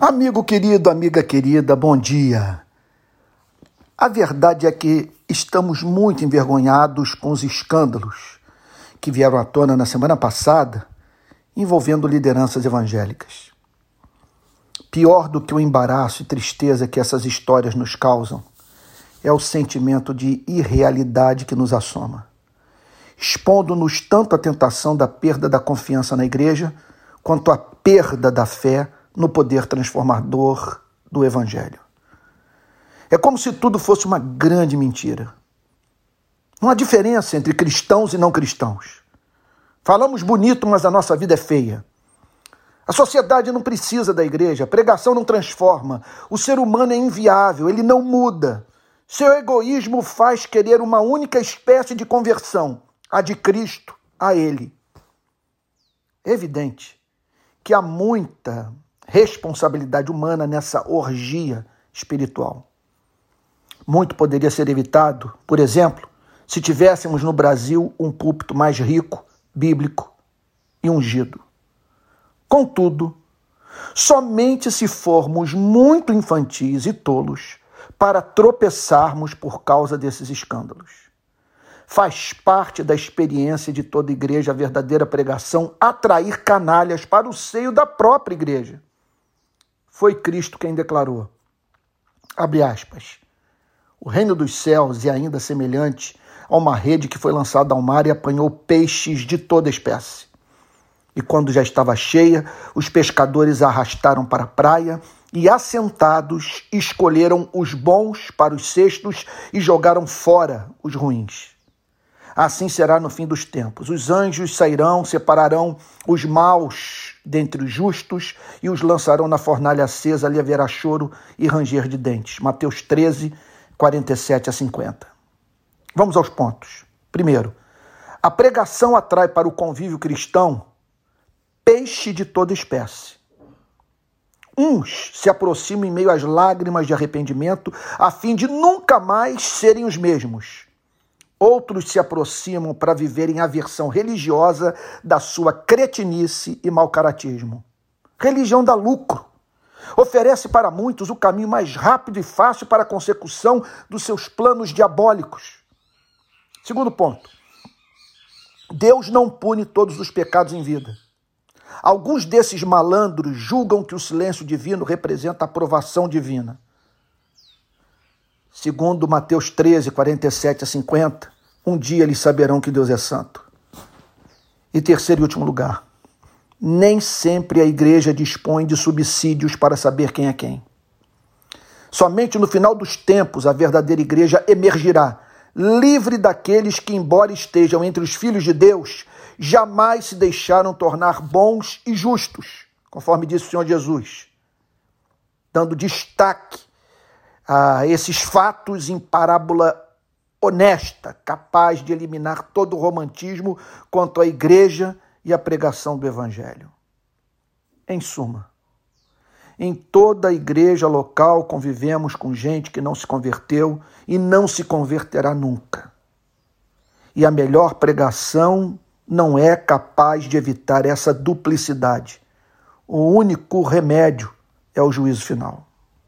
Amigo querido, amiga querida, bom dia. A verdade é que estamos muito envergonhados com os escândalos que vieram à tona na semana passada envolvendo lideranças evangélicas. Pior do que o embaraço e tristeza que essas histórias nos causam é o sentimento de irrealidade que nos assoma, expondo-nos tanto à tentação da perda da confiança na igreja quanto à perda da fé no poder transformador do Evangelho. É como se tudo fosse uma grande mentira. Não há diferença entre cristãos e não cristãos. Falamos bonito, mas a nossa vida é feia. A sociedade não precisa da igreja, a pregação não transforma, o ser humano é inviável, ele não muda. Seu egoísmo faz querer uma única espécie de conversão, a de Cristo a ele. É evidente que há muita responsabilidade humana nessa orgia espiritual. Muito poderia ser evitado, por exemplo, se tivéssemos no Brasil um púlpito mais rico, bíblico e ungido. Contudo, somente se formos muito infantis e tolos para tropeçarmos por causa desses escândalos. Faz parte da experiência de toda igreja a verdadeira pregação atrair canalhas para o seio da própria igreja foi Cristo quem declarou. Abre aspas. O reino dos céus é ainda semelhante a uma rede que foi lançada ao mar e apanhou peixes de toda espécie. E quando já estava cheia, os pescadores a arrastaram para a praia e, assentados, escolheram os bons para os cestos e jogaram fora os ruins. Assim será no fim dos tempos. Os anjos sairão, separarão os maus dentre os justos e os lançarão na fornalha acesa, ali haverá choro e ranger de dentes. Mateus 13, 47 a 50. Vamos aos pontos. Primeiro, a pregação atrai para o convívio cristão peixe de toda espécie. Uns se aproximam em meio às lágrimas de arrependimento, a fim de nunca mais serem os mesmos. Outros se aproximam para viverem a versão religiosa da sua cretinice e mau caratismo. Religião dá lucro. Oferece para muitos o caminho mais rápido e fácil para a consecução dos seus planos diabólicos. Segundo ponto. Deus não pune todos os pecados em vida. Alguns desses malandros julgam que o silêncio divino representa a aprovação divina. Segundo Mateus 13, 47 a 50, um dia eles saberão que Deus é santo. E terceiro e último lugar, nem sempre a igreja dispõe de subsídios para saber quem é quem. Somente no final dos tempos a verdadeira igreja emergirá, livre daqueles que, embora estejam entre os filhos de Deus, jamais se deixaram tornar bons e justos, conforme disse o Senhor Jesus, dando destaque a esses fatos em parábola honesta, capaz de eliminar todo o romantismo quanto à igreja e à pregação do evangelho. Em suma, em toda a igreja local convivemos com gente que não se converteu e não se converterá nunca. E a melhor pregação não é capaz de evitar essa duplicidade. O único remédio é o juízo final.